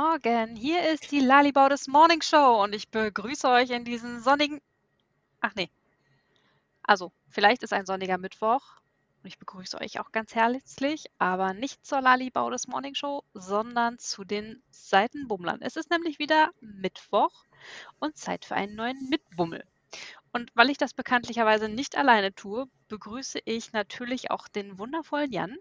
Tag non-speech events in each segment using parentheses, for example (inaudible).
Morgen, hier ist die Lalibau des Morning Show und ich begrüße euch in diesen sonnigen. Ach nee. Also, vielleicht ist ein sonniger Mittwoch und ich begrüße euch auch ganz herzlich, aber nicht zur Lalibau des Morning Show, sondern zu den Seitenbummlern. Es ist nämlich wieder Mittwoch und Zeit für einen neuen Mitbummel. Und weil ich das bekanntlicherweise nicht alleine tue, begrüße ich natürlich auch den wundervollen Jan.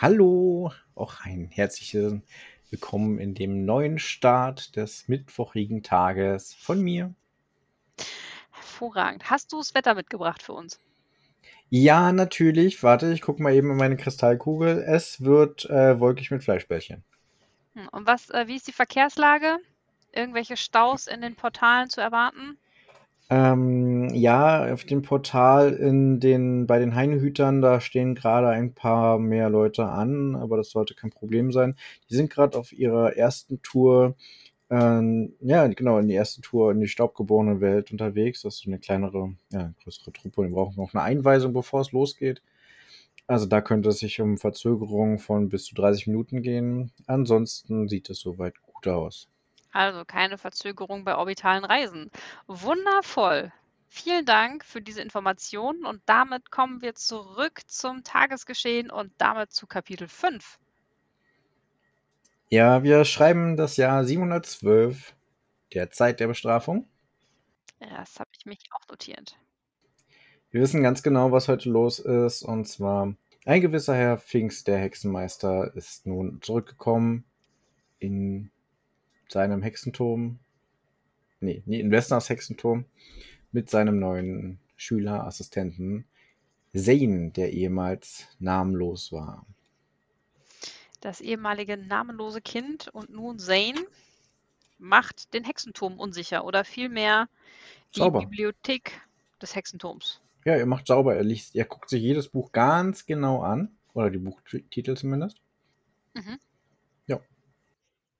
Hallo, auch ein herzliches Willkommen in dem neuen Start des mittwochigen Tages von mir. Hervorragend. Hast du das Wetter mitgebracht für uns? Ja, natürlich. Warte, ich gucke mal eben in meine Kristallkugel. Es wird äh, wolkig mit Fleischbällchen. Hm, Und was, äh, wie ist die Verkehrslage? Irgendwelche Staus in den Portalen zu erwarten? Ähm, ja, auf dem Portal in den, bei den Heinehütern, da stehen gerade ein paar mehr Leute an, aber das sollte kein Problem sein. Die sind gerade auf ihrer ersten Tour, ähm, ja, genau, in die erste Tour in die staubgeborene Welt unterwegs. Das ist so eine kleinere, ja, größere Truppe. Die brauchen noch eine Einweisung, bevor es losgeht. Also da könnte es sich um Verzögerungen von bis zu 30 Minuten gehen. Ansonsten sieht es soweit gut aus. Also keine Verzögerung bei orbitalen Reisen. Wundervoll. Vielen Dank für diese Informationen und damit kommen wir zurück zum Tagesgeschehen und damit zu Kapitel 5. Ja, wir schreiben das Jahr 712 der Zeit der Bestrafung. Ja, Das habe ich mich auch notiert. Wir wissen ganz genau, was heute los ist. Und zwar, ein gewisser Herr Pfingst, der Hexenmeister, ist nun zurückgekommen in seinem Hexenturm. Nee, nie in Westners Hexenturm mit seinem neuen Schüler, Assistenten Zane, der ehemals namenlos war. Das ehemalige namenlose Kind und nun Zane macht den Hexenturm unsicher oder vielmehr die Sauber. Bibliothek des Hexenturms. Ja, er macht sauber. Er liest, er guckt sich jedes Buch ganz genau an. Oder die Buchtitel zumindest. Mhm.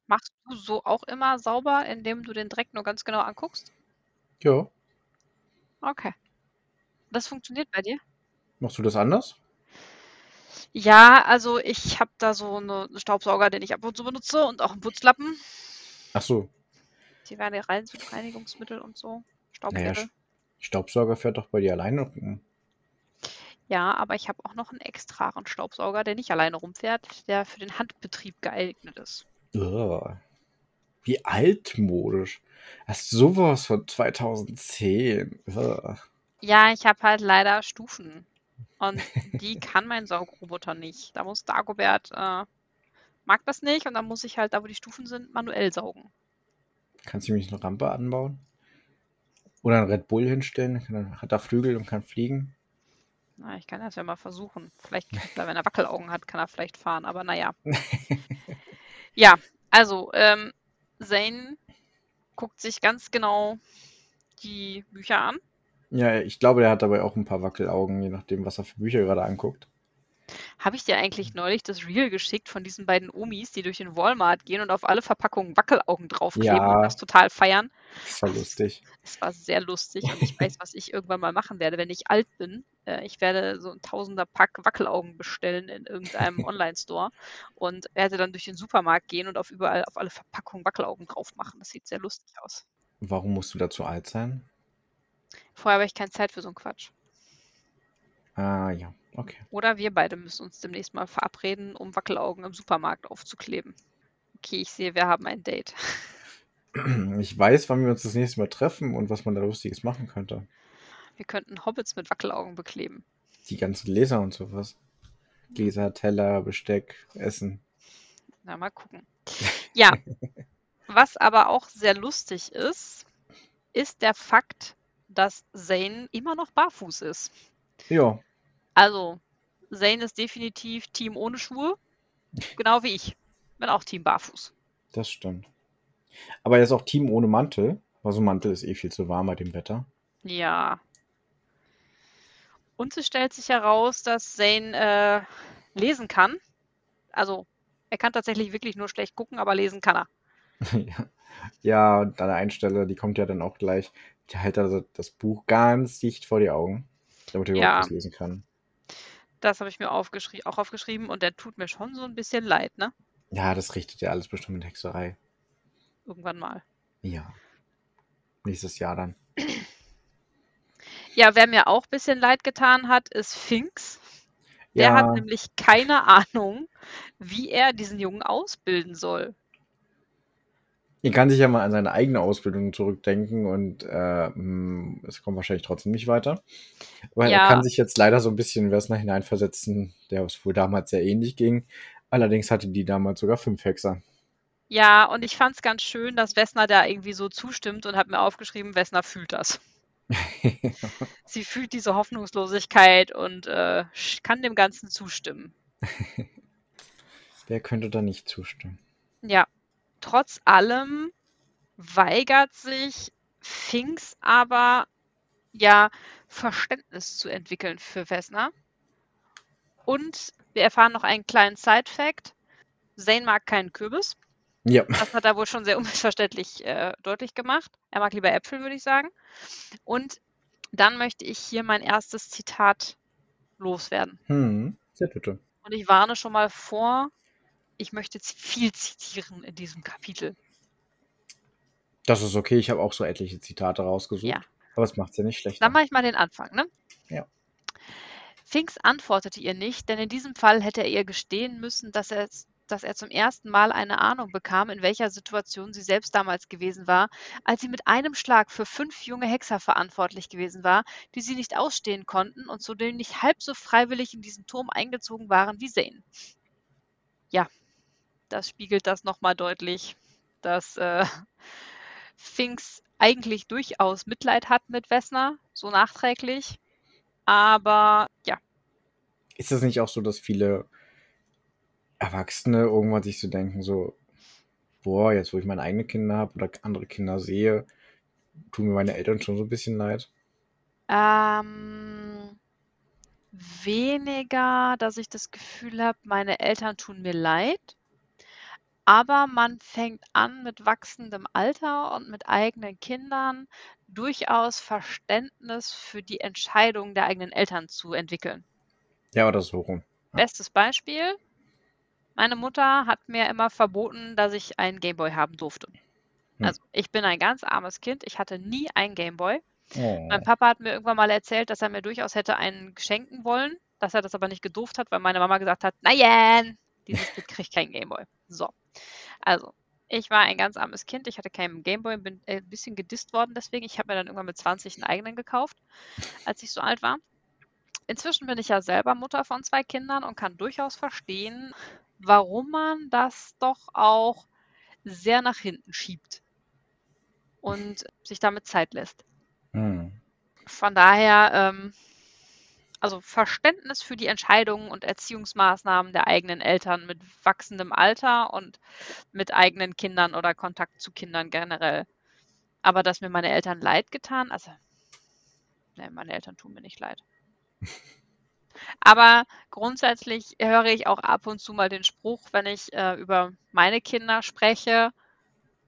Machst du so auch immer sauber, indem du den Dreck nur ganz genau anguckst? Ja. Okay. Das funktioniert bei dir? Machst du das anders? Ja, also ich habe da so eine- einen Staubsauger, den ich ab und zu benutze und auch einen Putzlappen. Ach so. Die werden ja rein mit Reinigungsmittel und so. Sch- Staubsauger fährt doch bei dir alleine rum. Ja, aber ich habe auch noch einen extra Staubsauger, der nicht alleine rumfährt, der für den Handbetrieb geeignet ist. Ugh. Wie altmodisch. Hast du sowas von 2010? Ugh. Ja, ich habe halt leider Stufen. Und die (laughs) kann mein Saugroboter nicht. Da muss Dagobert, äh, mag das nicht und dann muss ich halt da, wo die Stufen sind, manuell saugen. Kannst du mich eine Rampe anbauen? Oder einen Red Bull hinstellen? Kann- Hat er Flügel und kann fliegen? Na, ich kann das ja mal versuchen. Vielleicht, wenn er Wackelaugen hat, kann er vielleicht fahren, aber naja. (laughs) Ja, also, ähm, Zane guckt sich ganz genau die Bücher an. Ja, ich glaube, der hat dabei auch ein paar Wackelaugen, je nachdem, was er für Bücher gerade anguckt. Habe ich dir eigentlich neulich das Reel geschickt von diesen beiden Omis, die durch den Walmart gehen und auf alle Verpackungen Wackelaugen draufkleben Ja. und das total feiern? Das war lustig. Es war sehr lustig und (laughs) ich weiß, was ich irgendwann mal machen werde, wenn ich alt bin. Äh, ich werde so ein tausender Pack Wackelaugen bestellen in irgendeinem (laughs) Online-Store und werde dann durch den Supermarkt gehen und auf überall auf alle Verpackungen Wackelaugen drauf machen. Das sieht sehr lustig aus. Warum musst du dazu alt sein? Vorher habe ich keine Zeit für so einen Quatsch. Ah, ja, okay. Oder wir beide müssen uns demnächst mal verabreden, um Wackelaugen im Supermarkt aufzukleben. Okay, ich sehe, wir haben ein Date. (clears throat) Ich weiß, wann wir uns das nächste Mal treffen und was man da Lustiges machen könnte. Wir könnten Hobbits mit Wackelaugen bekleben. Die ganzen Gläser und sowas. Gläser, Teller, Besteck, Essen. Na, mal gucken. Ja, (laughs) was aber auch sehr lustig ist, ist der Fakt, dass Zane immer noch barfuß ist. Ja, Also, Zane ist definitiv Team ohne Schuhe, genau wie ich. Bin auch Team barfuß. das stimmt. Aber er ist auch Team ohne Mantel. Also Mantel ist eh viel zu warm bei dem Wetter. Ja. Und es stellt sich heraus, dass Zane äh, lesen kann. Also, er kann tatsächlich wirklich nur schlecht gucken, aber lesen kann er. ja. (laughs) ja, und an der einen Stelle, die kommt ja dann auch gleich, die hält also das Buch ganz dicht vor die Augen, damit er Ja. überhaupt was lesen kann. Das habe ich mir aufgeschri auch aufgeschrieben und der tut mir schon so ein bisschen leid, ne? Ja, das richtet ja alles bestimmt mit Hexerei. Irgendwann mal. Ja. Nächstes Jahr dann. Ja, wer mir auch ein bisschen leid getan hat, ist Finks. Der Ja. hat nämlich keine Ahnung, wie er diesen Jungen ausbilden soll. Er kann sich ja mal an seine eigene Ausbildung zurückdenken und äh, mh, es kommt wahrscheinlich trotzdem nicht weiter. Weil er Ja. kann sich jetzt leider so ein bisschen in Wessner hineinversetzen, der es wohl damals sehr ähnlich ging. Allerdings hatte die damals sogar fünf Hexer. Ja, und ich fand es ganz schön, dass Wessner da irgendwie so zustimmt und hat mir aufgeschrieben, Wessner fühlt das. (laughs) Sie fühlt diese Hoffnungslosigkeit und äh, kann dem Ganzen zustimmen. (laughs) Wer könnte da nicht zustimmen? Ja, trotz allem weigert sich Finks aber ja Verständnis zu entwickeln für Wessner. Und wir erfahren noch einen kleinen Side-Fact. Zane mag keinen Kürbis. Ja. Das hat er wohl schon sehr unmissverständlich äh, deutlich gemacht. Er mag lieber Äpfel, würde ich sagen. Und dann möchte ich hier mein erstes Zitat loswerden. Hm. Sehr bitte. Und ich warne schon mal vor, ich möchte viel zitieren in diesem Kapitel. Das ist okay. Ich habe auch so etliche Zitate rausgesucht. Ja. Aber es macht ja nicht schlechter. Dann mache ich mal den Anfang, ne? Ja. Finks antwortete ihr nicht, denn in diesem Fall hätte er ihr gestehen müssen, dass er, dass er zum ersten Mal eine Ahnung bekam, in welcher Situation sie selbst damals gewesen war, als sie mit einem Schlag für fünf junge Hexer verantwortlich gewesen war, die sie nicht ausstehen konnten und zudem nicht halb so freiwillig in diesen Turm eingezogen waren wie Zane. Ja, das spiegelt das nochmal deutlich, dass äh, Finks eigentlich durchaus Mitleid hat mit Wessner, so nachträglich. Aber ja, Ist das nicht auch so, dass viele Erwachsene irgendwann sich so denken, so, boah, jetzt wo ich meine eigenen Kinder habe oder andere Kinder sehe, tun mir meine Eltern schon so ein bisschen leid? ähm, weniger, dass ich das Gefühl habe, meine Eltern tun mir leid. Aber man fängt an, mit wachsendem Alter und mit eigenen Kindern durchaus Verständnis für die Entscheidungen der eigenen Eltern zu entwickeln. Ja, oder so rum. Ja. Bestes Beispiel. Meine Mutter hat mir immer verboten, dass ich einen Gameboy haben durfte. Hm. Also ich bin ein ganz armes Kind. Ich hatte nie einen Gameboy. Oh. Mein Papa hat mir irgendwann mal erzählt, dass er mir durchaus hätte einen schenken wollen, dass er das aber nicht gedurft hat, weil meine Mama gesagt hat, nein, dieses Kind kriegt keinen Gameboy. So. Also, ich war ein ganz armes Kind. Ich hatte keinen Gameboy, bin äh, ein bisschen gedisst worden deswegen. Ich habe mir dann irgendwann mit 20 einen eigenen gekauft, als ich so alt war. Inzwischen bin ich ja selber Mutter von zwei Kindern und kann durchaus verstehen, warum man das doch auch sehr nach hinten schiebt und sich damit Zeit lässt. Hm. Von daher, ähm, also Verständnis für die Entscheidungen und Erziehungsmaßnahmen der eigenen Eltern mit wachsendem Alter und mit eigenen Kindern oder Kontakt zu Kindern generell. Aber dass mir meine Eltern leid getan, also, ne, meine Eltern tun mir nicht leid. (laughs) Aber grundsätzlich höre ich auch ab und zu mal den Spruch, wenn ich äh, über meine Kinder spreche,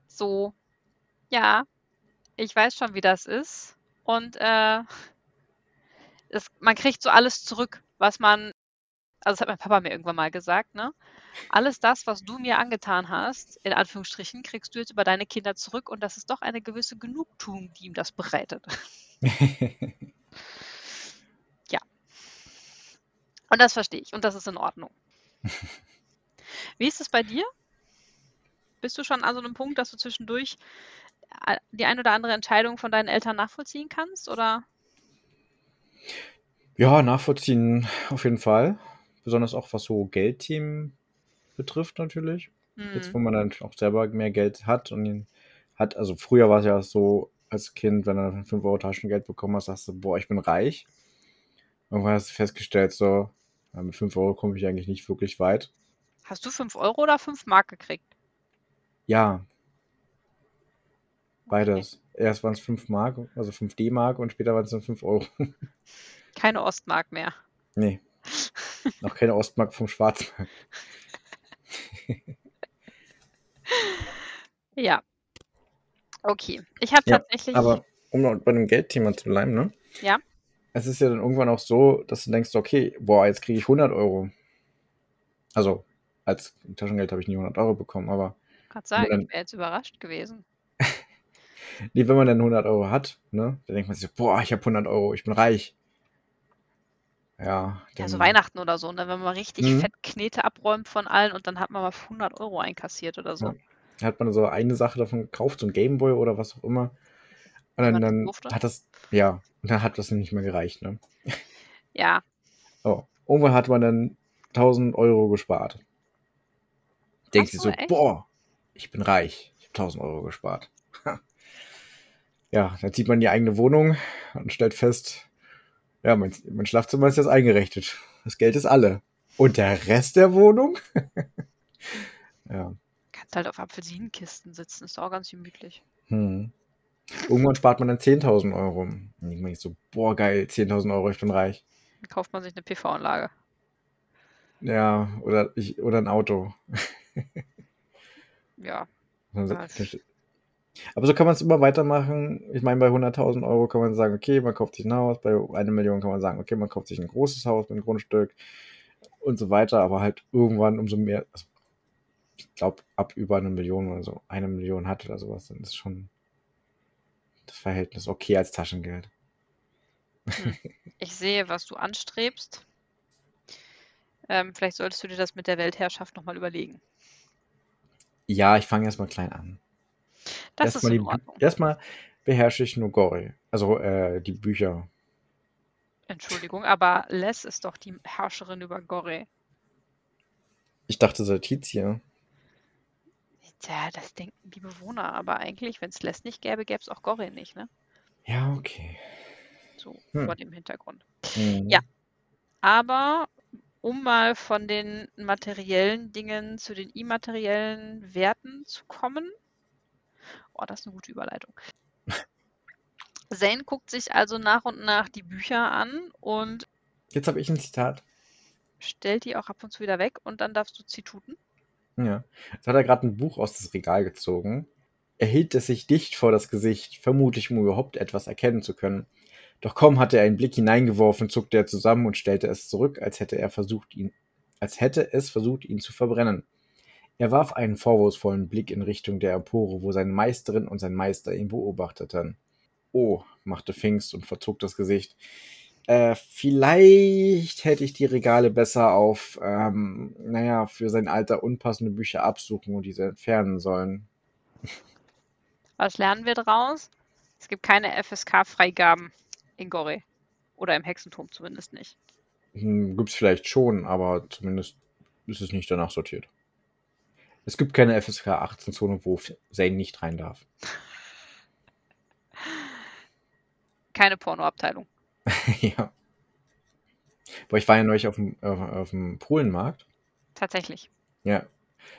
so, ja, ich weiß schon, wie das ist. Und äh, es, man kriegt so alles zurück, was man, also das hat mein Papa mir irgendwann mal gesagt, ne? Alles das, was du mir angetan hast, in Anführungsstrichen, kriegst du jetzt über deine Kinder zurück und das ist doch eine gewisse Genugtuung, die ihm das bereitet. (laughs) Und das verstehe ich und das ist in Ordnung. (laughs) Wie ist es bei dir? Bist du schon an so einem Punkt, dass du zwischendurch äh, die ein oder andere Entscheidung von deinen Eltern nachvollziehen kannst? Oder? Ja, nachvollziehen auf jeden Fall. Besonders auch was so Geldthemen betrifft natürlich. Jetzt, wo man dann auch selber mehr Geld hat und ihn hat, also früher war es ja so als Kind, wenn du 5 Euro Taschengeld bekommen hast, sagst du, boah, ich bin reich. Irgendwann hast du festgestellt, so, ja, mit 5 Euro komme ich eigentlich nicht wirklich weit. Hast du 5 Euro oder 5 Mark gekriegt? Ja. Beides. Erst waren es 5 Mark, also 5 D-Mark und später waren es dann 5 Euro. Keine Ostmark mehr. Nee, (laughs) noch keine Ostmark vom Schwarzmarkt. Ja, okay. Ich habe Ja, tatsächlich. aber um noch bei dem Geldthema zu bleiben, ne? Ja. es ist ja dann irgendwann auch so, dass du denkst, okay, boah, jetzt kriege ich 100 Euro. Also, als Taschengeld habe ich nie 100 Euro bekommen, aber. Kann sagen, dann, ich wäre jetzt überrascht gewesen. Nee, wenn man dann 100 Euro hat, ne, dann denkt man sich, boah, ich habe 100 Euro, ich bin reich. Ja. Ja, so Weihnachten oder so, ne? wenn man richtig mhm. fett Knete abräumt von allen und dann hat man mal 100 Euro einkassiert oder so. Ja. Hat man so eine Sache davon gekauft, so ein Gameboy oder was auch immer. Und dann, dann hat das, ja, und dann hat das nicht mehr gereicht, ne? (laughs) Ja. Oh, irgendwann hat man dann 1000 Euro gespart. Denkt sich so, echt? boah, ich bin reich. Ich habe 1000 Euro gespart. Ja, dann zieht man die eigene Wohnung und stellt fest, ja, mein, mein Schlafzimmer ist jetzt eingerichtet. Das Geld ist alle. Und der Rest der Wohnung? (laughs) ja. Kannst halt auf Apfelsinenkisten sitzen, ist auch ganz gemütlich. Hm. Irgendwann spart man dann 10.000 Euro. Und ich meine so, boah, geil, 10.000 Euro, ich bin reich. Dann kauft man sich eine PV-Anlage. Ja, oder, ich, oder ein Auto. ja. (laughs) Aber so kann man es immer weitermachen. Ich meine, bei 100.000 Euro kann man sagen, okay, man kauft sich ein Haus. Bei einer Million kann man sagen, okay, man kauft sich ein großes Haus mit einem Grundstück und so weiter. Aber halt irgendwann umso mehr, also ich glaube, ab über eine Million oder so, eine Million hat oder sowas, dann ist schon das Verhältnis okay als Taschengeld. Hm. Ich sehe, was du anstrebst. Ähm, vielleicht solltest du dir das mit der Weltherrschaft nochmal überlegen. Ja, ich fange erstmal klein an. Das erstmal ist in Ordnung. Erstmal beherrsche ich nur Gori, also äh, die Bücher. Entschuldigung, aber Les ist doch die Herrscherin über Gore. Ich dachte Saltizia. Tja, das denken die Bewohner, aber eigentlich, wenn es Les nicht gäbe, gäbe es auch Gore nicht, ne? Ja, okay. So, hm. vor dem Hintergrund. Mhm. Ja, aber um mal von den materiellen Dingen zu den immateriellen Werten zu kommen. Oh, das ist eine gute Überleitung. (laughs) Zane guckt sich also nach und nach die Bücher an und. Jetzt habe ich ein Zitat. Stellt die auch ab und zu wieder weg und dann darfst du zituten. Ja. Jetzt hat er gerade ein Buch aus das Regal gezogen. Er hielt es sich dicht vor das Gesicht, vermutlich um überhaupt etwas erkennen zu können. Doch kaum hatte er einen Blick hineingeworfen, zuckte er zusammen und stellte es zurück, als hätte er versucht, ihn, als hätte es versucht, ihn zu verbrennen. Er warf einen vorwurfsvollen Blick in Richtung der Empore, wo seine Meisterin und sein Meister ihn beobachteten. Oh, machte Pfingst und verzog das Gesicht. Äh, vielleicht hätte ich die Regale besser auf, ähm, naja, für sein Alter unpassende Bücher absuchen und diese entfernen sollen. Was lernen wir daraus? Es gibt keine FSK-Freigaben in Gore. Oder im Hexenturm zumindest nicht. Hm, Gibt es vielleicht schon, aber zumindest ist es nicht danach sortiert. Es gibt keine FSK 18 Zone, wo Zane nicht rein darf. Keine Pornoabteilung. (laughs) ja. Aber ich war ja neulich auf dem, auf, auf dem Polenmarkt. Tatsächlich. Ja.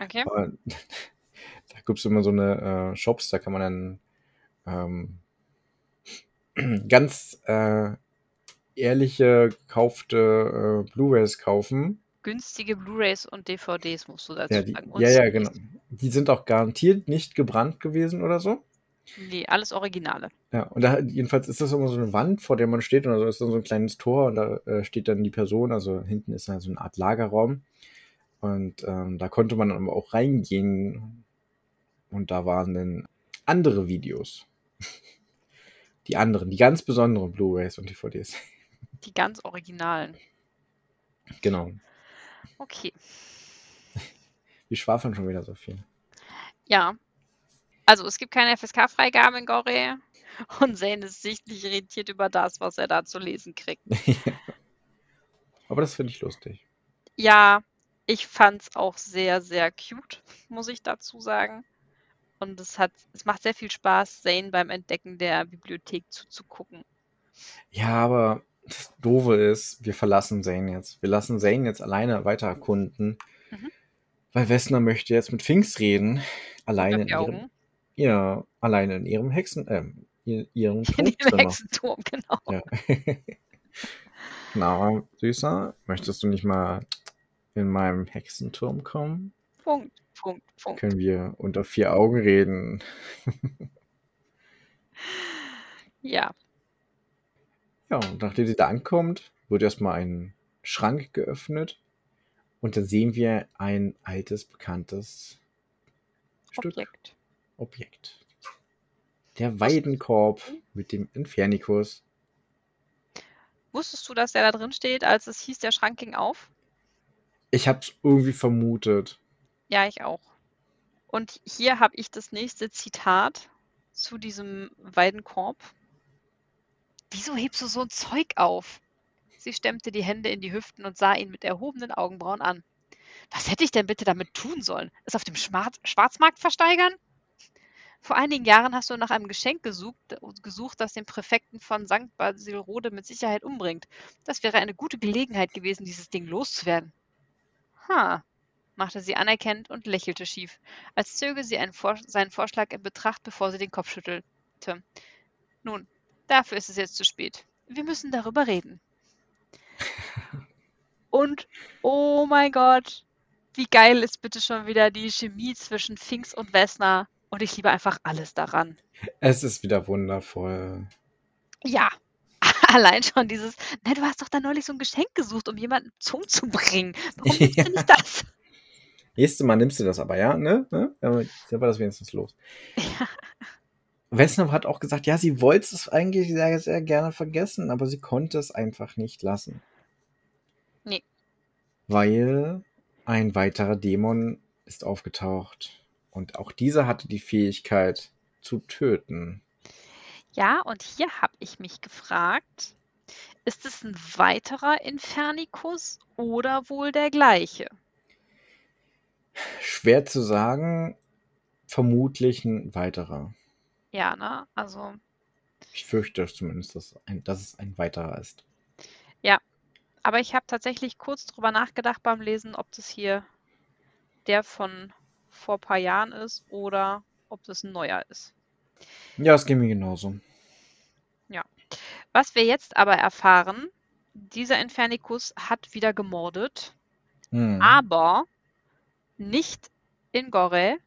Okay. Aber, (laughs) da gibt es immer so eine äh, Shops, da kann man dann ähm, (clears throat) ganz äh, ehrliche gekaufte äh, Blu-rays kaufen. Günstige Blu-rays und DVDs musst du dazu ja, die, sagen. ja, ja, genau. Die sind auch garantiert nicht gebrannt gewesen oder so. Nee, alles Originale. Ja, und da jedenfalls ist das immer so eine Wand, vor der man steht, und da ist dann so ein kleines Tor und da äh, steht dann die Person, also hinten ist dann so eine Art Lagerraum. Und ähm, da konnte man aber auch reingehen und da waren dann andere Videos. (laughs) Die anderen, die ganz besonderen Blu-rays und DVDs. Die ganz originalen. Genau. Okay. (laughs) Wir schwafeln schon wieder so viel. Ja. Also es gibt keine FSK-Freigabe in Gore und Zane ist sichtlich irritiert über das, was er da zu lesen kriegt. (laughs) Aber das finde ich lustig. Ja, ich fand es auch sehr, sehr cute, muss ich dazu sagen. Und es hat, es macht sehr viel Spaß, Zane beim Entdecken der Bibliothek zuzugucken. Ja, aber das Doofe ist, wir verlassen Zane jetzt. Wir lassen Zane jetzt alleine weiter erkunden. Mhm. Weil Wessner möchte jetzt mit Finks reden. Alleine in ihrem, ja, alleine in ihrem Hexen, äh, ihrem In ihrem Hexenturm, genau. Ja. (laughs) Na, Süßer, möchtest du nicht mal in meinem Hexenturm kommen? Punkt. Punkt, Punkt. Können wir unter vier Augen reden? (laughs) ja. Ja, und nachdem sie da ankommt, wird erstmal ein Schrank geöffnet und dann sehen wir ein altes, bekanntes Stück Objekt. Objekt. Der Weidenkorb mit dem Infernikus. Wusstest du, dass der da drin steht, als es hieß, der Schrank ging auf? Ich hab's irgendwie vermutet. Ja, ich auch. Und hier habe ich das nächste Zitat zu diesem Weidenkorb. Wieso hebst du so ein Zeug auf? Sie stemmte die Hände in die Hüften und sah ihn mit erhobenen Augenbrauen an. Was hätte ich denn bitte damit tun sollen? Es auf dem Schwarz Schwarzmarkt versteigern? Vor einigen Jahren hast du nach einem Geschenk gesucht, gesucht, das den Präfekten von St. Basilrode mit Sicherheit umbringt. Das wäre eine gute Gelegenheit gewesen, dieses Ding loszuwerden. Ha, machte sie anerkennend und lächelte schief, als zöge sie Vor seinen Vorschlag in Betracht, bevor sie den Kopf schüttelte. Nun, dafür ist es jetzt zu spät. Wir müssen darüber reden. Und, oh mein Gott, wie geil ist bitte schon wieder die Chemie zwischen Finks und Vesna. Und ich liebe einfach alles daran. Es ist wieder wundervoll. Ja, (laughs) allein schon dieses, na, du hast doch da neulich so ein Geschenk gesucht, um jemanden zum zu bringen. Warum (laughs) ja. du nicht das? Nächstes Mal nimmst du das aber, ja, ne? ne? Aber war das wenigstens los. Ja. Wessner hat auch gesagt, ja, sie wollte es eigentlich sehr, sehr gerne vergessen, aber sie konnte es einfach nicht lassen. Nee. Weil ein weiterer Dämon ist aufgetaucht. Und auch dieser hatte die Fähigkeit zu töten. Ja, und hier habe ich mich gefragt, ist es ein weiterer Infernikus oder wohl der gleiche? Schwer zu sagen, vermutlich ein weiterer. Ja, ne? Also. Ich fürchte zumindest, dass, ein, dass es ein weiterer ist. Ja, aber ich habe tatsächlich kurz drüber nachgedacht beim Lesen, ob das hier der von vor ein paar Jahren ist oder ob das ein neuer ist. Ja, es ging mir genauso. Ja. Was wir jetzt aber erfahren, dieser Infernikus hat wieder gemordet, hm. aber nicht in Gore,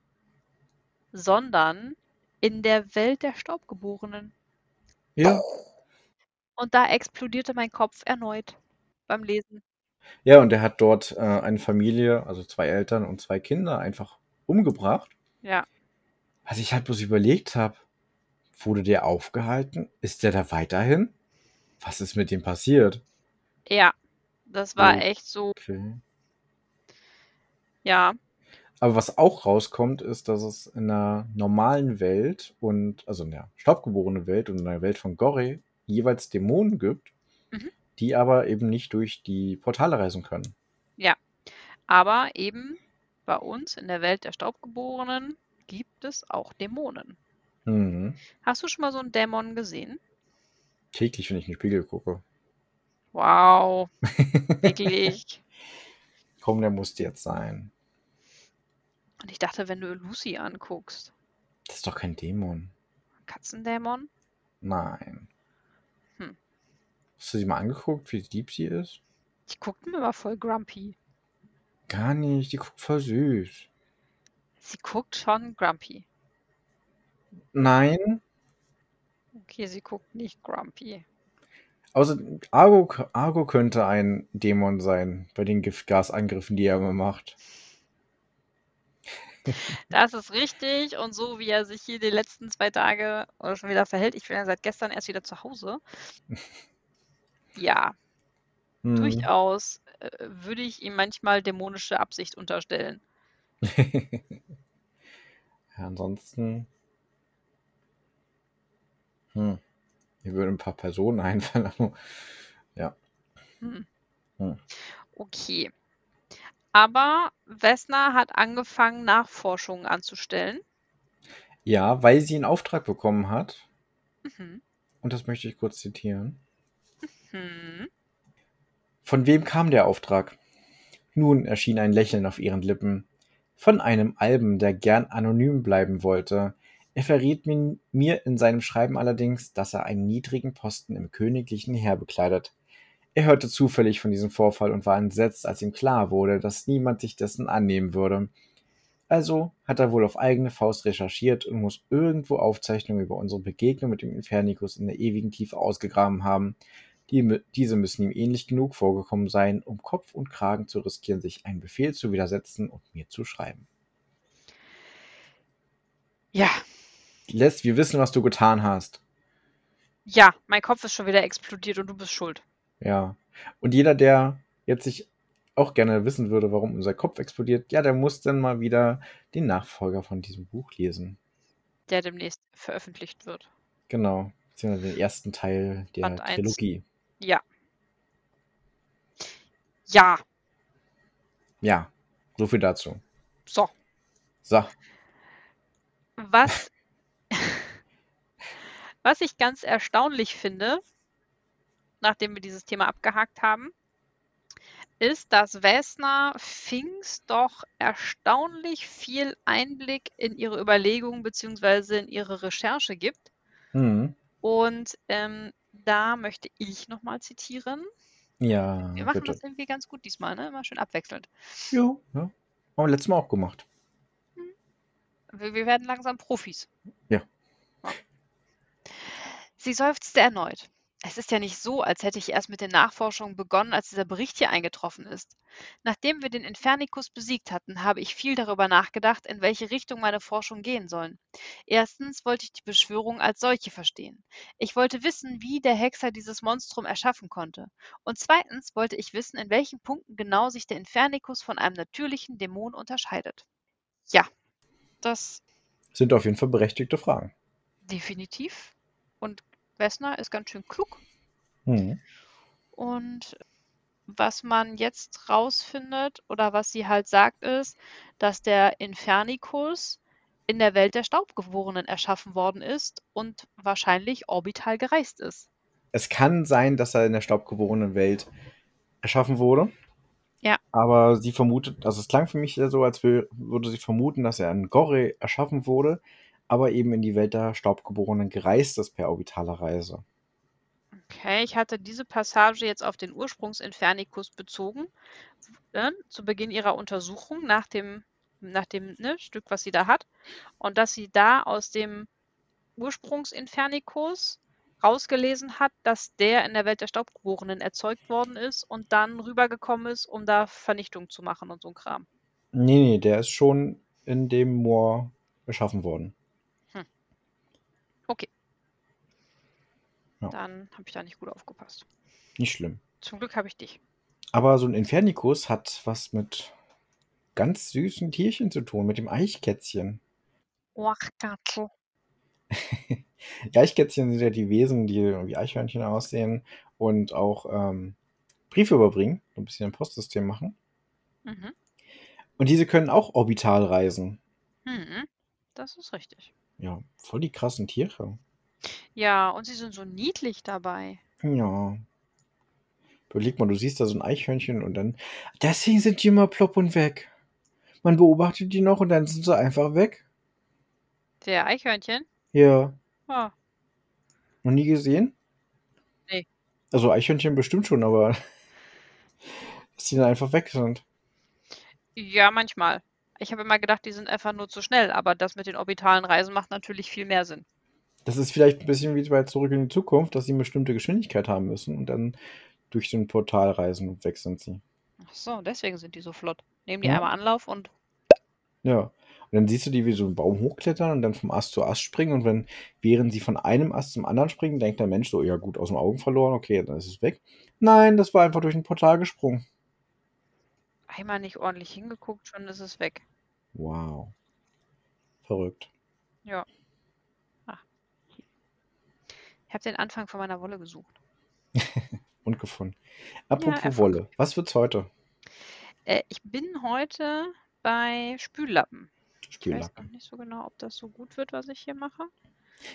sondern in der Welt der Staubgeborenen. Ja. Und da explodierte mein Kopf erneut beim Lesen. Ja, und er hat dort äh, eine Familie, also zwei Eltern und zwei Kinder einfach umgebracht. Ja. Was ich halt bloß überlegt habe, wurde der aufgehalten? Ist der da weiterhin? Was ist mit dem passiert? Ja, das war oh, echt so. Okay. Ja. Aber was auch rauskommt, ist, dass es in der normalen Welt und, also in der staubgeborenen Welt und in der Welt von Gore jeweils Dämonen gibt, mhm. die aber eben nicht durch die Portale reisen können. Ja, aber eben bei uns in der Welt der Staubgeborenen gibt es auch Dämonen. Mhm. Hast du schon mal so einen Dämon gesehen? Täglich, wenn ich in den Spiegel gucke. Wow, (laughs) wirklich. Komm, der muss jetzt sein. Und ich dachte, wenn du Lucy anguckst. Das ist doch kein Dämon. Katzendämon? Nein. Hm. Hast du sie mal angeguckt, wie lieb sie ist? Die guckt mir immer voll grumpy. Gar nicht, die guckt voll süß. Sie guckt schon grumpy. Nein. Okay, sie guckt nicht grumpy. Außer Argo, Argo könnte ein Dämon sein, bei den Giftgasangriffen, die er immer macht. Das ist richtig. Und so wie er sich hier die letzten zwei Tage oder schon wieder verhält, ich bin ja seit gestern erst wieder zu Hause. Ja, hm. durchaus äh, würde ich ihm manchmal dämonische Absicht unterstellen. (laughs) ja, ansonsten. Hm. Mir würden ein paar Personen (laughs) einfallen. ja. Hm. Hm. Okay. Aber Wessner hat angefangen, Nachforschungen anzustellen. Ja, weil sie einen Auftrag bekommen hat. Mhm. Und das möchte ich kurz zitieren. Mhm. Von wem kam der Auftrag? Nun erschien ein Lächeln auf ihren Lippen. Von einem Alben, der gern anonym bleiben wollte. Er verriet mir in seinem Schreiben allerdings, dass er einen niedrigen Posten im königlichen Heer bekleidet. Er hörte zufällig von diesem Vorfall und war entsetzt, als ihm klar wurde, dass niemand sich dessen annehmen würde. Also hat er wohl auf eigene Faust recherchiert und muss irgendwo Aufzeichnungen über unsere Begegnung mit dem Infernikus in der ewigen Tiefe ausgegraben haben. Die, diese müssen ihm ähnlich genug vorgekommen sein, um Kopf und Kragen zu riskieren, sich einen Befehl zu widersetzen und mir zu schreiben. Ja. Les, wir wissen, was du getan hast. Ja, mein Kopf ist schon wieder explodiert und du bist schuld. Ja. Und jeder, der jetzt sich auch gerne wissen würde, warum unser Kopf explodiert, ja, der muss dann mal wieder den Nachfolger von diesem Buch lesen. Der demnächst veröffentlicht wird. Genau. Beziehungsweise den ersten Teil der Band. Trilogie. Ja. Ja. Ja. So viel dazu. So. So. Was, (laughs) was ich ganz erstaunlich finde, nachdem wir dieses Thema abgehakt haben, ist, dass Wessner Pfingst doch erstaunlich viel Einblick in ihre Überlegungen bzw. in ihre Recherche gibt. Mhm. Und ähm, da möchte ich nochmal zitieren. Ja, Wir machen bitte. das irgendwie ganz gut diesmal, ne? Immer schön abwechselnd. Jo, ja. Haben wir letztes Mal auch gemacht. Wir, wir werden langsam Profis. Ja. Ja. Sie seufzte erneut. Es ist ja nicht so, als hätte ich erst mit den Nachforschungen begonnen, als dieser Bericht hier eingetroffen ist. Nachdem wir den Infernicus besiegt hatten, habe ich viel darüber nachgedacht, in welche Richtung meine Forschungen gehen sollen. Erstens wollte ich die Beschwörung als solche verstehen. Ich wollte wissen, wie der Hexer dieses Monstrum erschaffen konnte. Und zweitens wollte ich wissen, in welchen Punkten genau sich der Infernicus von einem natürlichen Dämon unterscheidet. Ja, das Sind auf jeden Fall berechtigte Fragen. definitiv. Und Wessner ist ganz schön klug. Mhm. Und was man jetzt rausfindet oder was sie halt sagt, ist, dass der Infernicus in der Welt der Staubgeborenen erschaffen worden ist und wahrscheinlich orbital gereist ist. Es kann sein, dass er in der staubgeborenen Welt erschaffen wurde. Ja. Aber sie vermutet, also es klang für mich so, als wür- würde sie vermuten, dass er in Gorre erschaffen wurde, aber eben in die Welt der Staubgeborenen gereist ist per orbitaler Reise. Okay, ich hatte diese Passage jetzt auf den Ursprungs-Infernicus bezogen, äh, zu Beginn ihrer Untersuchung nach dem, nach dem ne, Stück, was sie da hat. Und dass sie da aus dem Ursprungs-Infernicus rausgelesen hat, dass der in der Welt der Staubgeborenen erzeugt worden ist und dann rübergekommen ist, um da Vernichtung zu machen und so ein Kram. Nee, nee, der ist schon in dem Moor erschaffen worden. Okay. Ja. Dann habe ich da nicht gut aufgepasst. Nicht schlimm. Zum Glück habe ich dich. Aber so ein Infernicus hat was mit ganz süßen Tierchen zu tun, mit dem Eichkätzchen. Och, Katze. (laughs) Die Eichkätzchen sind ja die Wesen, die wie Eichhörnchen aussehen und auch ähm, Briefe überbringen, so ein bisschen ein Postsystem machen. Mhm. Und diese können auch orbital reisen. Mhm. Das ist richtig. Ja, voll die krassen Tiere. Ja, und sie sind so niedlich dabei. Ja. Überleg mal, du siehst da so ein Eichhörnchen und dann. Deswegen sind die immer plopp und weg. Man beobachtet die noch und dann sind sie einfach weg. Der Eichhörnchen? Ja. Ah, Noch nie gesehen? Nee. Also Eichhörnchen bestimmt schon, aber (laughs) dass die dann einfach weg sind. ja, manchmal. Ich habe immer gedacht, die sind einfach nur zu schnell, aber das mit den orbitalen Reisen macht natürlich viel mehr Sinn. Das ist vielleicht ein bisschen wie bei Zurück in die Zukunft, dass sie eine bestimmte Geschwindigkeit haben müssen und dann durch so ein Portal reisen und weg sind sie. Ach so, deswegen sind die so flott. Nehmen die Ja. einmal Anlauf und Ja. Und dann siehst du die wie so einen Baum hochklettern und dann vom Ast zu Ast springen. Und wenn, während sie von einem Ast zum anderen springen, denkt der Mensch so, ja gut, aus den Augen verloren, okay, dann ist es weg. Nein, das war einfach durch ein Portal gesprungen. einmal nicht ordentlich hingeguckt, schon ist es weg. Wow. Verrückt. Ja. Ach. Ich habe den Anfang von meiner Wolle gesucht. (laughs) Und gefunden. Apropos Erfolg. Wolle, was wird's heute? Äh, ich bin heute bei Spüllappen. Ich weiß Spüllappen. noch nicht so genau, ob das so gut wird, was ich hier mache.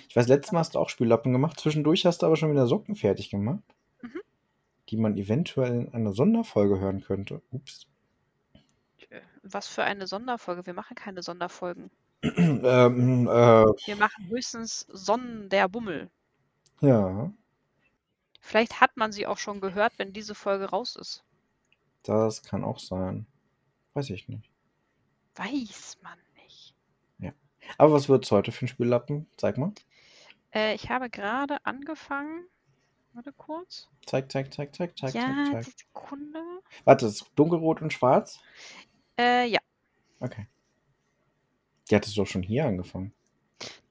Ich weiß, letztes Mal hast du auch Spüllappen gemacht. Zwischendurch hast du aber schon wieder Socken fertig gemacht. Mhm. Die man eventuell in einer Sonderfolge hören könnte. Ups. Äh, Was für eine Sonderfolge. Wir machen keine Sonderfolgen. (clears throat) ähm, äh, Wir machen höchstens Sonnen der Bummel. ja, Vielleicht hat man sie auch schon gehört, wenn diese Folge raus ist. das kann auch sein. Weiß ich nicht. Weiß man nicht. Aber was wird's heute für ein Spüllappen? Zeig mal. Äh, ich habe gerade angefangen Warte kurz. Zeig, zeig, zeig, zeig, zeig, ja, zeig, zeig. Sekunde. Warte, ist dunkelrot und schwarz? Äh, ja. Okay. Die hat es doch schon hier angefangen.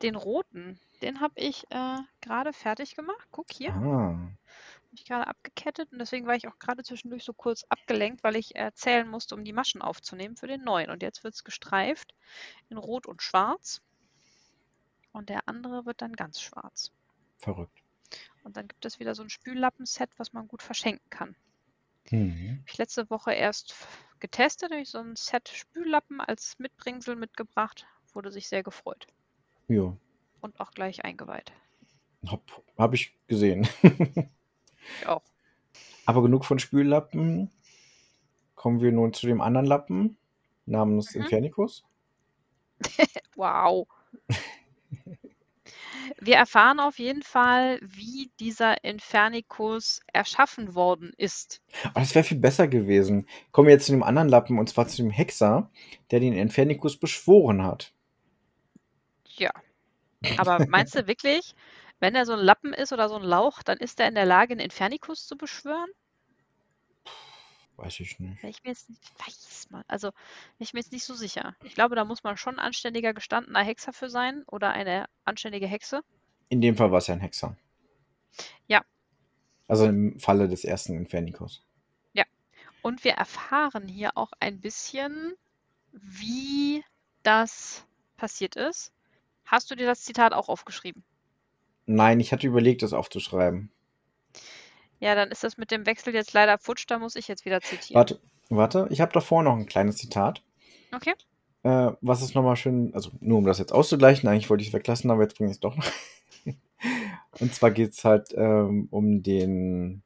Den roten, den habe ich äh, gerade fertig gemacht. Guck hier. Ah. Habe ich gerade abgekettet und deswegen war ich auch gerade zwischendurch so kurz abgelenkt, weil ich erzählen musste, um die Maschen aufzunehmen für den neuen. Und jetzt wird es gestreift in Rot und Schwarz. Und der andere wird dann ganz schwarz. Verrückt. Und dann gibt es wieder so ein Spüllappenset, was man gut verschenken kann. Mhm. Habe ich letzte Woche erst getestet, habe ich so ein Set Spüllappen als Mitbringsel mitgebracht. Wurde sich sehr gefreut. Ja, Und auch gleich eingeweiht. hab, hab ich gesehen. (laughs) Ich auch. Aber genug von Spüllappen. Kommen wir nun zu dem anderen Lappen namens Mhm. Infernicus. (laughs) Wow. (laughs) Wir erfahren auf jeden Fall, wie dieser Infernicus erschaffen worden ist. Aber das wäre viel besser gewesen. Kommen wir jetzt zu dem anderen Lappen und zwar zu dem Hexer, der den Infernicus beschworen hat. Ja. Aber meinst du (laughs) wirklich, wenn er so ein Lappen ist oder so ein Lauch, dann ist er in der Lage, einen Infernicus zu beschwören? Weiß ich nicht. Ich mir jetzt nicht weiß, man. Also, bin ich mir jetzt nicht so sicher. Ich glaube, da muss man schon ein anständiger, gestandener Hexer für sein oder eine anständige Hexe. In dem Fall war es ja ein Hexer. Ja. Also im Falle des ersten Infernicus. Und wir erfahren hier auch ein bisschen, wie das passiert ist. Hast du dir das Zitat auch aufgeschrieben? Nein, ich hatte überlegt, das aufzuschreiben. Ja, dann ist das mit dem Wechsel jetzt leider futsch, da muss ich jetzt wieder zitieren. Warte, warte, ich habe davor noch ein kleines Zitat. Okay. Äh, was ist nochmal schön, also nur um das jetzt auszugleichen, eigentlich wollte ich es weglassen, aber jetzt bringe ich es doch noch. (laughs) Und zwar geht es halt ähm, um den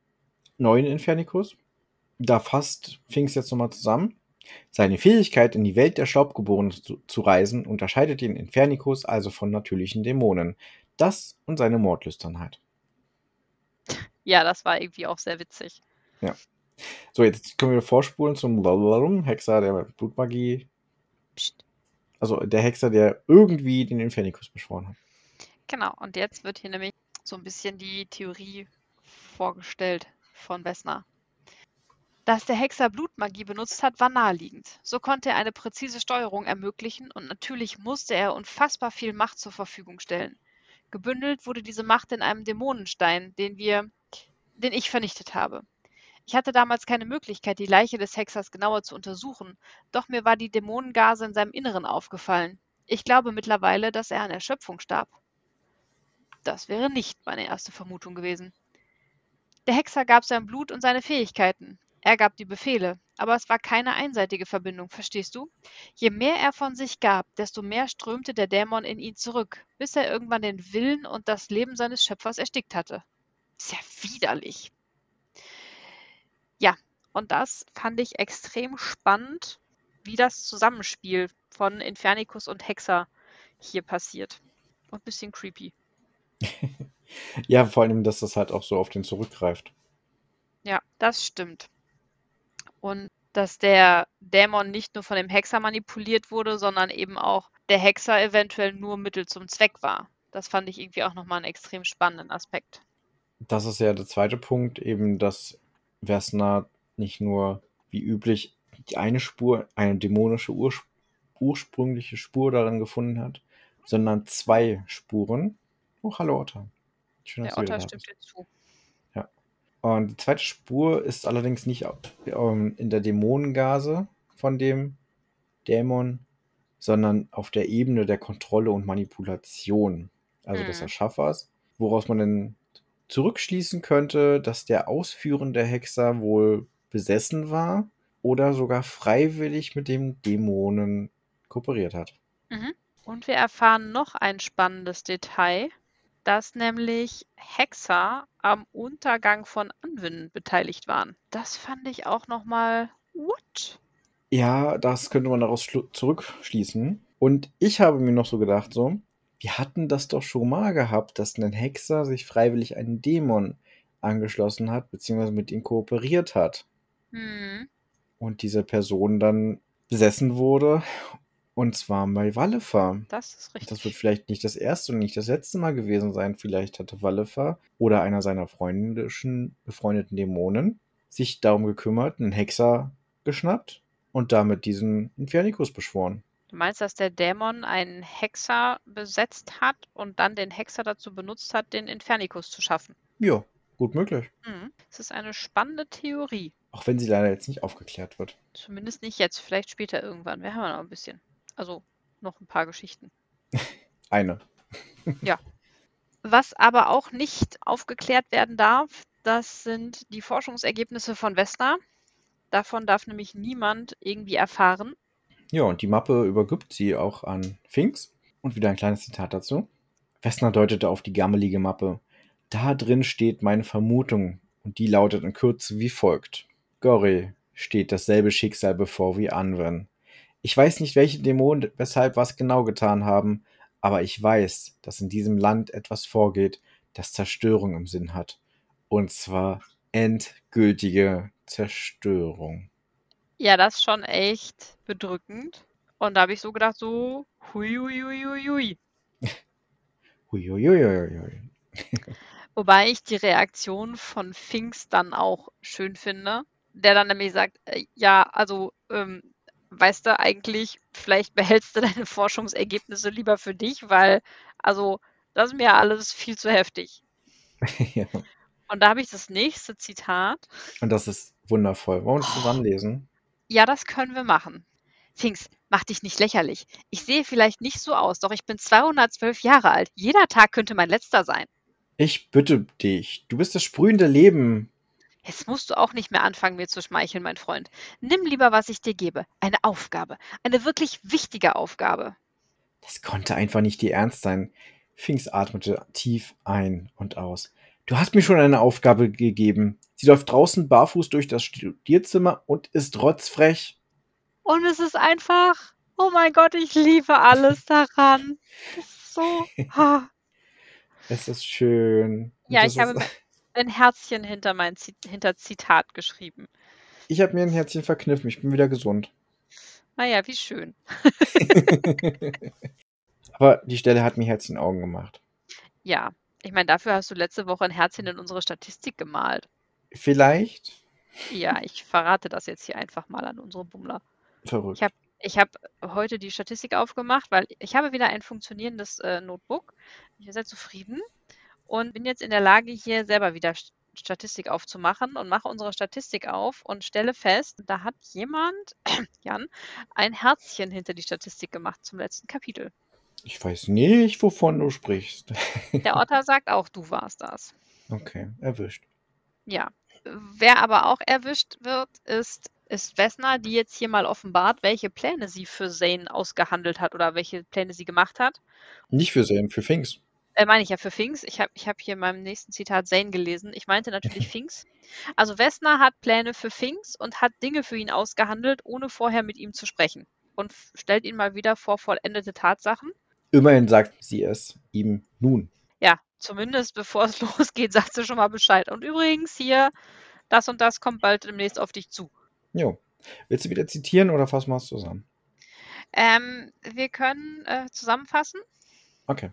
neuen Infernicus. Da fasst Finks jetzt nochmal zusammen. Seine Fähigkeit, in die Welt der Staubgeborenen zu, zu reisen, unterscheidet den Infernicus also von natürlichen Dämonen. Das und seine Mordlüsternheit. Ja, das war irgendwie auch sehr witzig. So, jetzt können wir vorspulen zum Blablabla, Hexer der Blutmagie. Psst. Also der Hexer, der irgendwie den Infernicus beschworen hat. Genau, und jetzt wird hier nämlich so ein bisschen die Theorie vorgestellt von Wessner. Dass der Hexer Blutmagie benutzt hat, war naheliegend. So konnte er eine präzise Steuerung ermöglichen und natürlich musste er unfassbar viel Macht zur Verfügung stellen. Gebündelt wurde diese Macht in einem Dämonenstein, den wir, den ich vernichtet habe. Ich hatte damals keine Möglichkeit, die Leiche des Hexers genauer zu untersuchen, doch mir war die Dämonengase in seinem Inneren aufgefallen. Ich glaube mittlerweile, dass er an Erschöpfung starb. Das wäre nicht meine erste Vermutung gewesen. Der Hexer gab sein Blut und seine Fähigkeiten. Er gab die Befehle, aber es war keine einseitige Verbindung, verstehst du? Je mehr er von sich gab, desto mehr strömte der Dämon in ihn zurück, bis er irgendwann den Willen und das Leben seines Schöpfers erstickt hatte. Ja widerlich. Ja, und das fand ich extrem spannend, wie das Zusammenspiel von Infernicus und Hexer hier passiert. Und ein bisschen creepy. (laughs) Ja, vor allem, dass das halt auch so auf den zurückgreift. Ja, das stimmt. Und dass der Dämon nicht nur von dem Hexer manipuliert wurde, sondern eben auch der Hexer eventuell nur Mittel zum Zweck war. Das fand ich irgendwie auch nochmal einen extrem spannenden Aspekt. Das ist ja der zweite Punkt, eben, dass Vesna nicht nur wie üblich die eine Spur, eine dämonische Urspr ursprüngliche Spur darin gefunden hat, sondern zwei Spuren. Oh, hallo Otter. Schön, dass Der Otter stimmt dir zu. Und die zweite Spur ist allerdings nicht ähm, in der Dämonengase von dem Dämon, sondern auf der Ebene der Kontrolle und Manipulation, also des Mhm. Erschaffers, woraus man dann zurückschließen könnte, dass der ausführende Hexer wohl besessen war oder sogar freiwillig mit dem Dämonen kooperiert hat. Mhm. Und wir erfahren noch ein spannendes Detail, dass nämlich Hexer am Untergang von Anwin beteiligt waren. Das fand ich auch nochmal. What? Ja, das könnte man daraus zurückschließen. Und ich habe mir noch so gedacht, so, wir hatten das doch schon mal gehabt, dass ein Hexer sich freiwillig einen Dämon angeschlossen hat, beziehungsweise mit ihm kooperiert hat. Hm. Und diese Person dann besessen wurde Und zwar bei Wallefer. Das ist richtig. Das wird vielleicht nicht das erste und nicht das letzte Mal gewesen sein. Vielleicht hatte Wallefer oder einer seiner freundischen, befreundeten Dämonen sich darum gekümmert, einen Hexer geschnappt und damit diesen Infernicus beschworen. Du meinst, dass der Dämon einen Hexer besetzt hat und dann den Hexer dazu benutzt hat, den Infernicus zu schaffen? Ja, gut möglich. Mhm. Das ist eine spannende Theorie. Auch wenn sie leider jetzt nicht aufgeklärt wird. Zumindest nicht jetzt, vielleicht später irgendwann. Wir haben ja noch ein bisschen. Also noch ein paar Geschichten. (laughs) Eine. (laughs) Was aber auch nicht aufgeklärt werden darf, das sind die Forschungsergebnisse von Vesna. Davon darf nämlich niemand irgendwie erfahren. Ja, und die Mappe übergibt sie auch an Finks. Und wieder ein kleines Zitat dazu. Wessner deutete auf die gammelige Mappe. Da drin steht meine Vermutung, und die lautet in Kürze wie folgt. Gorry steht dasselbe Schicksal bevor wie Anwen. Ich weiß nicht, welche Dämonen weshalb was genau getan haben, aber ich weiß, dass in diesem Land etwas vorgeht, das Zerstörung im Sinn hat. Und zwar endgültige Zerstörung. Ja, das ist schon echt bedrückend. Und da habe ich so gedacht, so, hui, hui, hui, hui, hui. Huiuiuiui. (laughs) (laughs) Wobei ich die Reaktion von Finks dann auch schön finde, der dann nämlich sagt, äh, ja, also, ähm, weißt du, eigentlich, vielleicht behältst du deine (laughs) Forschungsergebnisse lieber für dich, weil, also, das ist mir alles viel zu heftig. (laughs) ja. Und da habe ich das nächste Zitat. Und das ist wundervoll. Wollen wir uns zusammenlesen? Ja, das können wir machen. Finks, mach dich nicht lächerlich. Ich sehe vielleicht nicht so aus, doch ich bin 212 Jahre alt. Jeder Tag könnte mein letzter sein. Ich bitte dich, du bist das sprühende Leben. Jetzt musst du auch nicht mehr anfangen, mir zu schmeicheln, mein Freund. Nimm lieber, was ich dir gebe. Eine Aufgabe. Eine wirklich wichtige Aufgabe. Das konnte einfach nicht dir ernst sein. Finks atmete tief ein und aus. Du hast mir schon eine Aufgabe gegeben. Sie läuft draußen barfuß durch das Studierzimmer und ist rotzfrech. Und es ist einfach, oh mein Gott, ich liebe alles daran. (laughs) Es ist so. ha. Es ist schön. Ja, ich habe ein Herzchen hinter mein Zi hinter Zitat geschrieben. ich habe mir ein Herzchen verkniffen. Ich bin wieder gesund. Naja, wie schön. (laughs) Aber die Stelle hat mir Herz in den Augen gemacht. Ja, ich meine, dafür hast du letzte Woche ein Herzchen in unsere Statistik gemalt. Vielleicht Ja, ich verrate das jetzt hier einfach mal an unsere Bummler. verrückt. Ich habe ich hab heute die Statistik aufgemacht, weil ich habe wieder ein funktionierendes äh, Notebook. Ich bin sehr zufrieden und bin jetzt in der Lage, hier selber wieder St- Statistik aufzumachen und mache unsere Statistik auf und stelle fest, da hat jemand, (clears throat) Jan, ein Herzchen hinter die Statistik gemacht zum letzten Kapitel. Ich weiß nicht, wovon du sprichst. (laughs) Der Otter sagt auch, du warst das. Okay, erwischt. Ja. Wer aber auch erwischt wird, ist, ist Vesna, die jetzt hier mal offenbart, welche Pläne sie für Zane ausgehandelt hat oder welche Pläne sie gemacht hat. Nicht für Sam, für Finks. Äh, meine ich ja für Finks. Ich habe ich hab hier in meinem nächsten Zitat Zane gelesen. Ich meinte natürlich (laughs) Finks. Also Vesna hat Pläne für Finks und hat Dinge für ihn ausgehandelt, ohne vorher mit ihm zu sprechen. Und stellt ihn mal wieder vor vollendete Tatsachen. Immerhin sagt sie es ihm nun. Ja, zumindest bevor es (laughs) losgeht, sagt sie schon mal Bescheid. Und übrigens hier, das und das kommt bald demnächst auf dich zu. Jo. Willst du wieder zitieren oder fassen wir es zusammen? Ähm, wir können äh, zusammenfassen. Okay.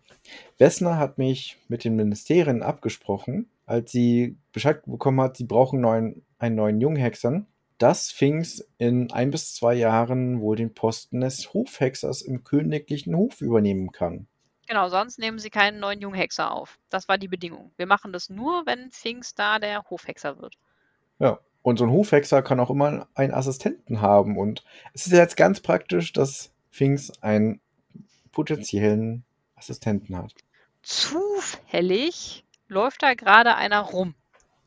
Wessner hat mich mit den Ministerien abgesprochen, als sie Bescheid bekommen hat, sie brauchen neuen, einen neuen Junghexern, dass Finks in ein bis zwei Jahren wohl den Posten des Hofhexers im königlichen Hof übernehmen kann. Genau, sonst nehmen sie keinen neuen Junghexer auf. Das war die Bedingung. Wir machen das nur, wenn Finks da der Hofhexer wird. Ja. Und so ein Hofhexer kann auch immer einen Assistenten haben. Und es ist ja jetzt ganz praktisch, dass Finks einen potenziellen Assistenten hat. Zufällig läuft da gerade einer rum.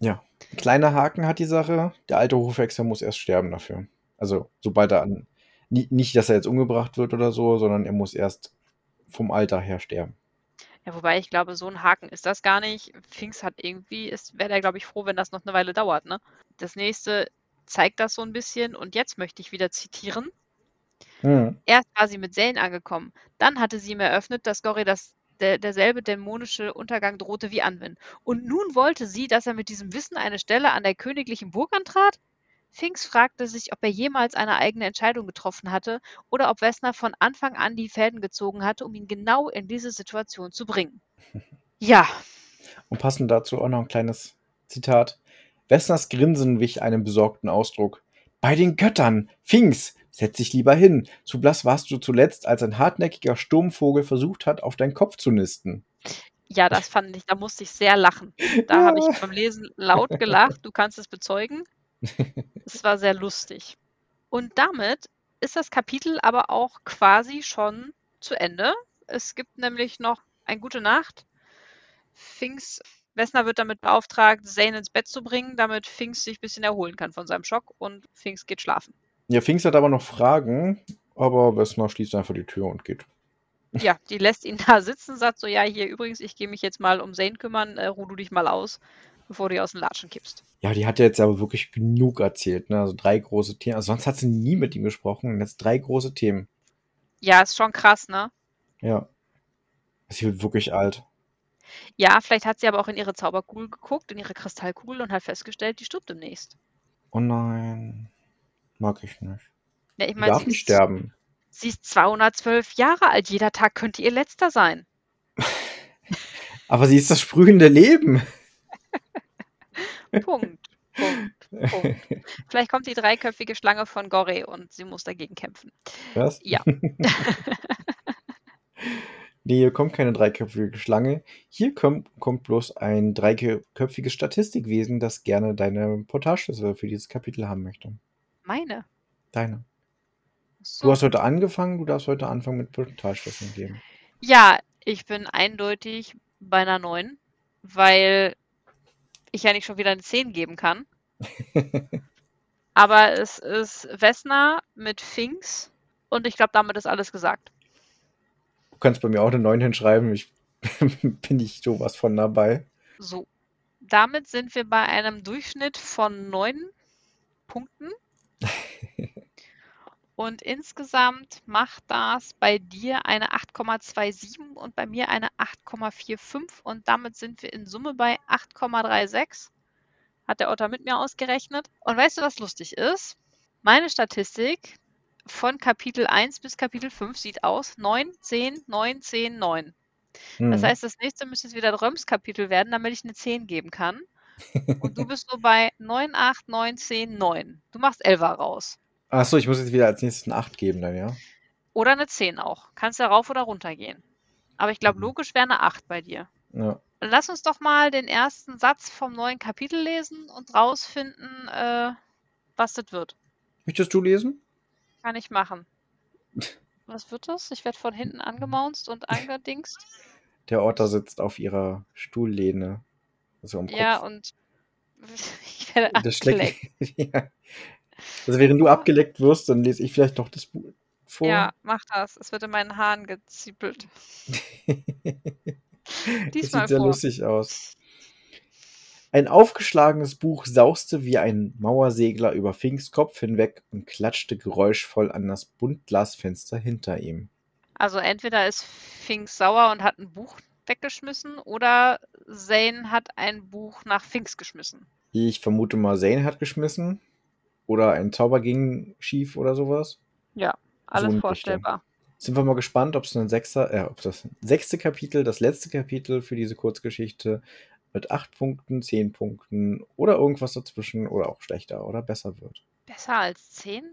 Ja. Ein kleiner Haken hat die Sache. Der alte Hofhexer muss erst sterben dafür. Also, sobald er an. ni- Nicht, dass er jetzt umgebracht wird oder so, sondern er muss erst vom Alter her sterben. Ja, wobei ich glaube, so ein Haken ist das gar nicht. Finks hat irgendwie, wäre der, glaube ich, froh, wenn das noch eine Weile dauert, ne? Das nächste zeigt das so ein bisschen und jetzt möchte ich wieder zitieren. Hm. Erst war sie mit Zane angekommen. Dann hatte sie ihm eröffnet, dass Gori das, der, derselbe dämonische Untergang drohte wie Anwin. Und nun wollte sie, dass er mit diesem Wissen eine Stelle an der königlichen Burg antrat? Finks fragte sich, ob er jemals eine eigene Entscheidung getroffen hatte oder ob Wessner von Anfang an die Fäden gezogen hatte, um ihn genau in diese Situation zu bringen. (laughs) Ja. Und passend dazu auch noch ein kleines Zitat. Wessners Grinsen wich einem besorgten Ausdruck. Bei den Göttern! Finks! Setz dich lieber hin. Zu blass warst du zuletzt, als ein hartnäckiger Sturmvogel versucht hat, auf deinen Kopf zu nisten. Ja, das fand ich, da musste ich sehr lachen. Da ja. habe ich beim Lesen laut gelacht. Du kannst es bezeugen. (laughs) Es war sehr lustig. Und damit ist das Kapitel aber auch quasi schon zu Ende. Es gibt nämlich noch ein Gute Nacht. Finks Wessner wird damit beauftragt, Zane ins Bett zu bringen, damit Finks sich ein bisschen erholen kann von seinem Schock und Finks geht schlafen. Ja, Finks hat aber noch Fragen, aber Wessner schließt einfach die Tür und geht. Ja, die lässt ihn (laughs) da sitzen, sagt so, ja, hier übrigens, ich gehe mich jetzt mal um Zane kümmern, äh, ruh du dich mal aus, bevor du dir aus den Latschen kippst. Ja, die hat jetzt aber wirklich genug erzählt, ne? Also drei große Themen. Also sonst hat sie nie mit ihm gesprochen und jetzt drei große Themen. Ja, ist schon krass, ne? Ja. Sie wird wirklich alt. Ja, vielleicht hat sie aber auch in ihre Zauberkugel geguckt, in ihre Kristallkugel und hat festgestellt, die stirbt demnächst. Oh nein. Mag ich nicht. Ja, ich meine, darf nicht sterben. Sie ist 212 Jahre alt. Jeder Tag könnte ihr letzter sein. (laughs) aber sie ist das sprühende Leben. (laughs) Punkt. Punkt. Punkt. Vielleicht kommt die dreiköpfige Schlange von Gore und sie muss dagegen kämpfen. Was? Ja. (laughs) Nee, hier kommt keine dreiköpfige Schlange. Hier kommt, kommt bloß ein dreiköpfiges Statistikwesen, das gerne deine Portalschlüssel für dieses Kapitel haben möchte. Meine? Deine. So. Du hast heute angefangen, du darfst heute anfangen mit Portalschlüsseln geben. Ja, ich bin eindeutig bei einer 9, weil ich ja nicht schon wieder eine 10 geben kann. (laughs) Aber es ist Vesna mit Finks und ich glaube, damit ist alles gesagt. Du kannst bei mir auch eine 9 hinschreiben. Ich (laughs) bin nicht sowas von dabei. So. Damit sind wir bei einem Durchschnitt von 9 Punkten. (laughs) und insgesamt macht das bei dir eine 8,27 und bei mir eine 8,45 und damit sind wir in Summe bei 8,36. Hat der Otter mit mir ausgerechnet. Und weißt du, was lustig ist? Meine Statistik von Kapitel 1 bis Kapitel 5 sieht aus 9, 10, 9, 10, 9. Hm. Das heißt, das nächste müsste jetzt wieder ein Röms-Kapitel werden, damit ich eine 10 geben kann. (laughs) Und du bist nur bei 9, 8, 9, 10, 9. Du machst 11 raus. Achso, ich muss jetzt wieder als nächstes eine 8 geben dann, ja? Oder eine 10 auch. Kannst ja rauf oder runter gehen. Aber ich glaube, mhm. logisch wäre eine 8 bei dir. Ja. Lass uns doch mal den ersten Satz vom neuen Kapitel lesen und rausfinden, äh, was das wird. Möchtest du lesen? Kann ich machen. (laughs) Was wird das? Ich werde von hinten angemaunzt und (laughs) angedingst. Der Otter sitzt auf ihrer Stuhllehne. Also Kopf. Ja, und (laughs) ich werde abgeleckt. ja. Also während du abgeleckt wirst, dann lese ich vielleicht doch das Buch vor. Ja, mach das. Es wird in meinen Haaren gezippelt. Diesmal das sieht sehr lustig aus. Ein aufgeschlagenes Buch sauste wie ein Mauersegler über Finks Kopf hinweg und klatschte geräuschvoll an das Buntglasfenster hinter ihm. Also entweder ist Finks sauer und hat ein Buch weggeschmissen oder Zane hat ein Buch nach Finks geschmissen. Ich vermute mal, Zane hat geschmissen. Oder ein Zauber ging schief oder sowas. Ja, alles so vorstellbar. Sind wir mal gespannt, ob es ein sechster, äh, ob das sechste Kapitel, das letzte Kapitel für diese Kurzgeschichte mit 8 Punkten, 10 Punkten oder irgendwas dazwischen oder auch schlechter oder besser wird. Besser als 10?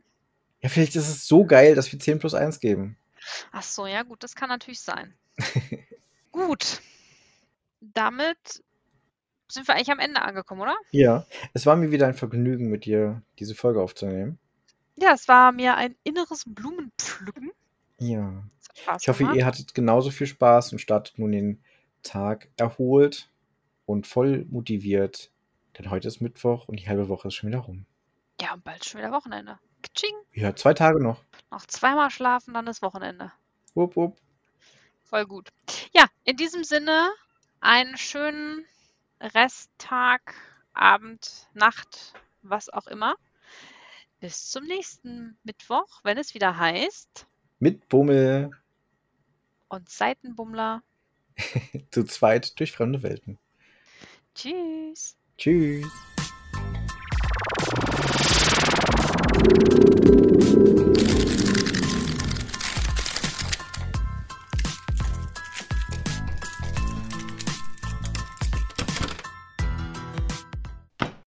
Ja, vielleicht ist es so geil, dass wir 10 plus 1 geben. Ach so, ja gut, das kann natürlich sein. (laughs) gut. Damit sind wir eigentlich am Ende angekommen, oder? Ja, es war mir wieder ein Vergnügen, mit dir diese Folge aufzunehmen. Ja, es war mir ein inneres Blumenpflücken. Ja. Ich hoffe, gemacht. ihr hattet genauso viel Spaß und startet nun den Tag erholt und voll motiviert, denn heute ist Mittwoch und die halbe Woche ist schon wieder rum. Ja, und bald schon wieder Wochenende. Kaching. Ja, zwei Tage noch. Noch zweimal schlafen, dann ist Wochenende. Wupp, wupp. Voll gut. Ja, in diesem Sinne, einen schönen Resttag, Abend, Nacht, was auch immer. Bis zum nächsten Mittwoch, wenn es wieder heißt. Mit Bummel. Und Seitenbummler. (laughs) Zu zweit durch fremde Welten. Tschüss. Tschüss.